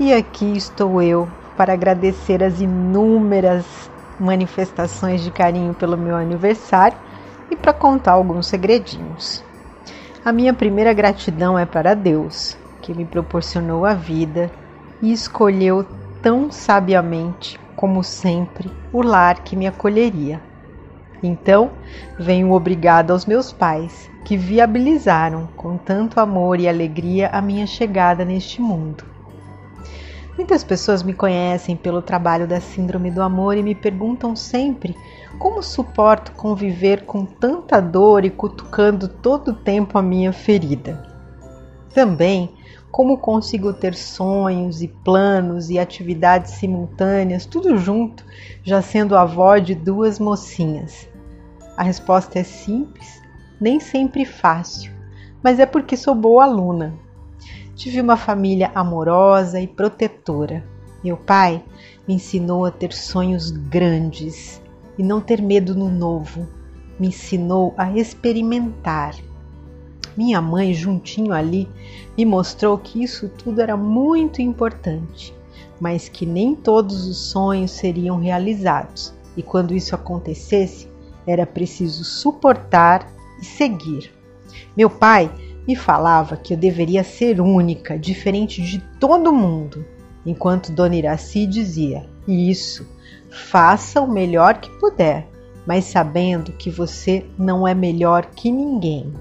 E aqui estou eu para agradecer as inúmeras manifestações de carinho pelo meu aniversário e para contar alguns segredinhos. A minha primeira gratidão é para Deus, que me proporcionou a vida e escolheu tão sabiamente, como sempre, o lar que me acolheria. Então, venho obrigado aos meus pais, que viabilizaram com tanto amor e alegria a minha chegada neste mundo. Muitas pessoas me conhecem pelo trabalho da Síndrome do Amor e me perguntam sempre como suporto conviver com tanta dor e cutucando todo o tempo a minha ferida. Também como consigo ter sonhos e planos e atividades simultâneas, tudo junto, já sendo avó de duas mocinhas? A resposta é simples, nem sempre fácil, mas é porque sou boa aluna. Tive uma família amorosa e protetora. Meu pai me ensinou a ter sonhos grandes e não ter medo no novo. Me ensinou a experimentar minha mãe, juntinho ali, me mostrou que isso tudo era muito importante, mas que nem todos os sonhos seriam realizados, e quando isso acontecesse, era preciso suportar e seguir. Meu pai me falava que eu deveria ser única, diferente de todo mundo, enquanto Dona Iraci dizia: Isso, faça o melhor que puder, mas sabendo que você não é melhor que ninguém.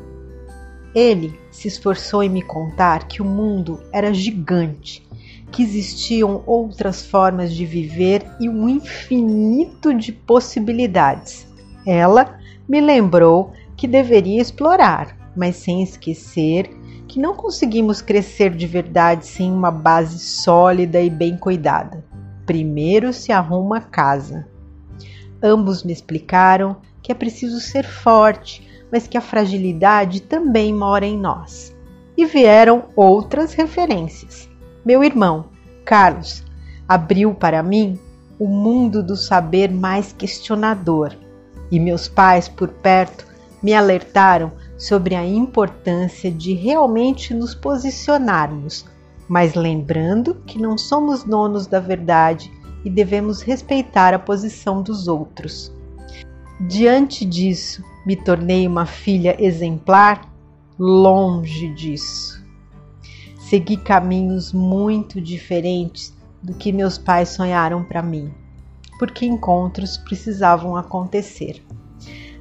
Ele se esforçou em me contar que o mundo era gigante, que existiam outras formas de viver e um infinito de possibilidades. Ela me lembrou que deveria explorar, mas sem esquecer que não conseguimos crescer de verdade sem uma base sólida e bem cuidada. Primeiro se arruma casa. Ambos me explicaram que é preciso ser forte mas que a fragilidade também mora em nós. E vieram outras referências. Meu irmão, Carlos, abriu para mim o mundo do saber mais questionador, e meus pais por perto me alertaram sobre a importância de realmente nos posicionarmos, mas lembrando que não somos donos da verdade e devemos respeitar a posição dos outros. Diante disso, me tornei uma filha exemplar? Longe disso. Segui caminhos muito diferentes do que meus pais sonharam para mim, porque encontros precisavam acontecer.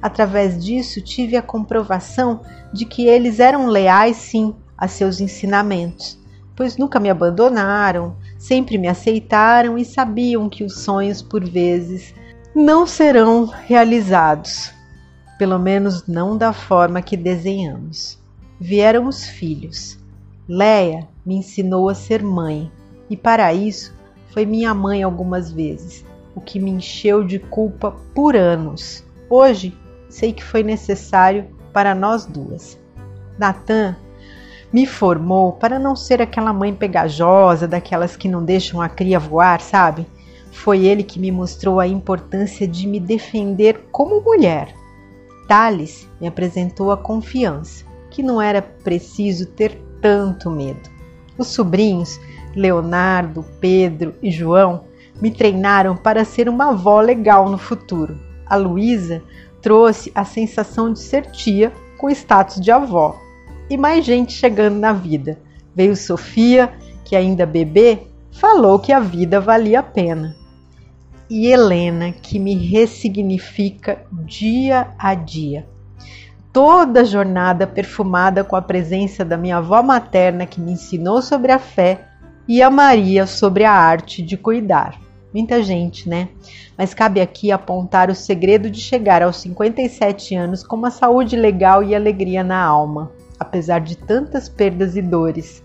Através disso, tive a comprovação de que eles eram leais, sim, a seus ensinamentos, pois nunca me abandonaram, sempre me aceitaram e sabiam que os sonhos, por vezes, não serão realizados, pelo menos não da forma que desenhamos. Vieram os filhos. Leia me ensinou a ser mãe, e para isso foi minha mãe algumas vezes, o que me encheu de culpa por anos. Hoje sei que foi necessário para nós duas. Natan me formou para não ser aquela mãe pegajosa, daquelas que não deixam a cria voar, sabe? Foi ele que me mostrou a importância de me defender como mulher, Thales me apresentou a confiança, que não era preciso ter tanto medo. Os sobrinhos, Leonardo, Pedro e João, me treinaram para ser uma avó legal no futuro. A Luísa trouxe a sensação de ser tia com status de avó. E mais gente chegando na vida. Veio Sofia, que ainda bebê, falou que a vida valia a pena e Helena que me ressignifica dia a dia. Toda jornada perfumada com a presença da minha avó materna que me ensinou sobre a fé e a Maria sobre a arte de cuidar. Muita gente, né? Mas cabe aqui apontar o segredo de chegar aos 57 anos com uma saúde legal e alegria na alma, apesar de tantas perdas e dores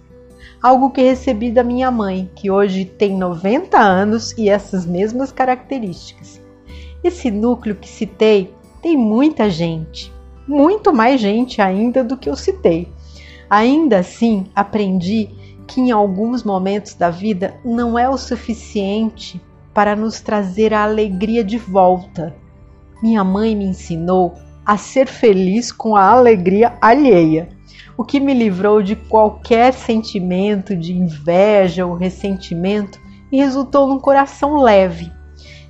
algo que recebi da minha mãe, que hoje tem 90 anos e essas mesmas características. Esse núcleo que citei tem muita gente, muito mais gente ainda do que eu citei. Ainda assim, aprendi que em alguns momentos da vida não é o suficiente para nos trazer a alegria de volta. Minha mãe me ensinou a ser feliz com a alegria alheia, o que me livrou de qualquer sentimento de inveja ou ressentimento e resultou num coração leve.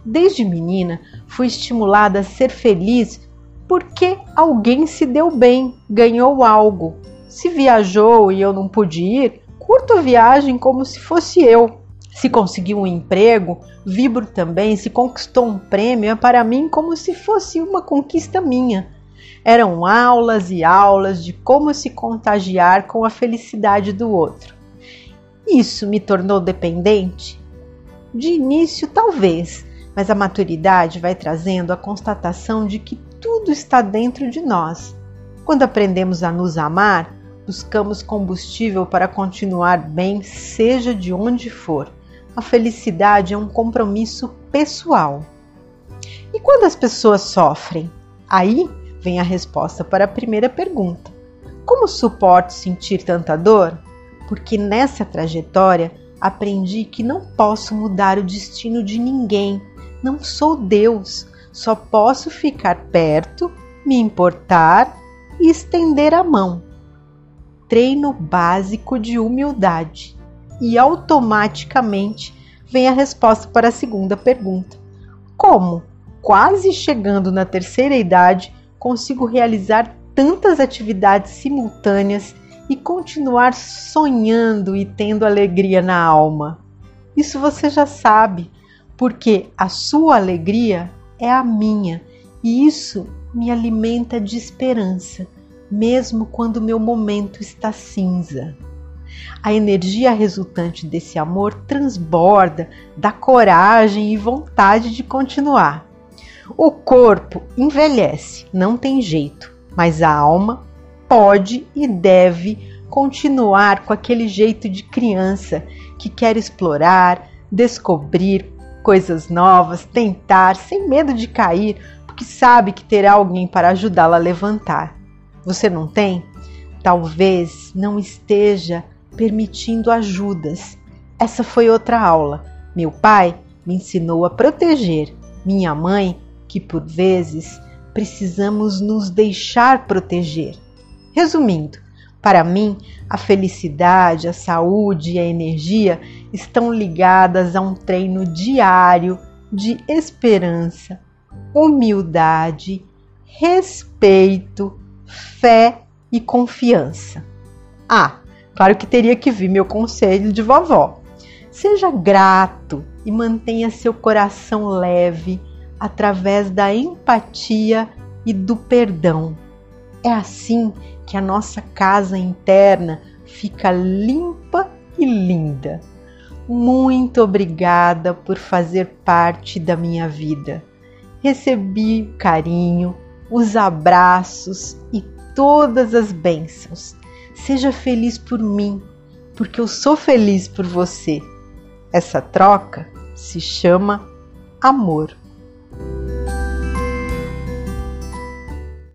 Desde menina, fui estimulada a ser feliz porque alguém se deu bem, ganhou algo. Se viajou e eu não pude ir, curto a viagem como se fosse eu. Se conseguiu um emprego, vibro também. Se conquistou um prêmio, é para mim como se fosse uma conquista minha. Eram aulas e aulas de como se contagiar com a felicidade do outro. Isso me tornou dependente? De início, talvez, mas a maturidade vai trazendo a constatação de que tudo está dentro de nós. Quando aprendemos a nos amar, buscamos combustível para continuar bem, seja de onde for. A felicidade é um compromisso pessoal. E quando as pessoas sofrem? Aí vem a resposta para a primeira pergunta: Como suporto sentir tanta dor? Porque nessa trajetória aprendi que não posso mudar o destino de ninguém. Não sou Deus. Só posso ficar perto, me importar e estender a mão. Treino básico de humildade. E automaticamente vem a resposta para a segunda pergunta: Como, quase chegando na terceira idade, consigo realizar tantas atividades simultâneas e continuar sonhando e tendo alegria na alma? Isso você já sabe, porque a sua alegria é a minha e isso me alimenta de esperança, mesmo quando meu momento está cinza. A energia resultante desse amor transborda, dá coragem e vontade de continuar. O corpo envelhece, não tem jeito, mas a alma pode e deve continuar com aquele jeito de criança que quer explorar, descobrir, coisas novas, tentar, sem medo de cair, porque sabe que terá alguém para ajudá-la a levantar. Você não tem? Talvez não esteja permitindo ajudas. Essa foi outra aula. Meu pai me ensinou a proteger. Minha mãe, que por vezes precisamos nos deixar proteger. Resumindo, para mim, a felicidade, a saúde e a energia estão ligadas a um treino diário de esperança, humildade, respeito, fé e confiança. Ah, claro que teria que vir meu conselho de vovó. Seja grato e mantenha seu coração leve através da empatia e do perdão. É assim que a nossa casa interna fica limpa e linda. Muito obrigada por fazer parte da minha vida. Recebi o carinho, os abraços e todas as bênçãos. Seja feliz por mim, porque eu sou feliz por você. Essa troca se chama amor.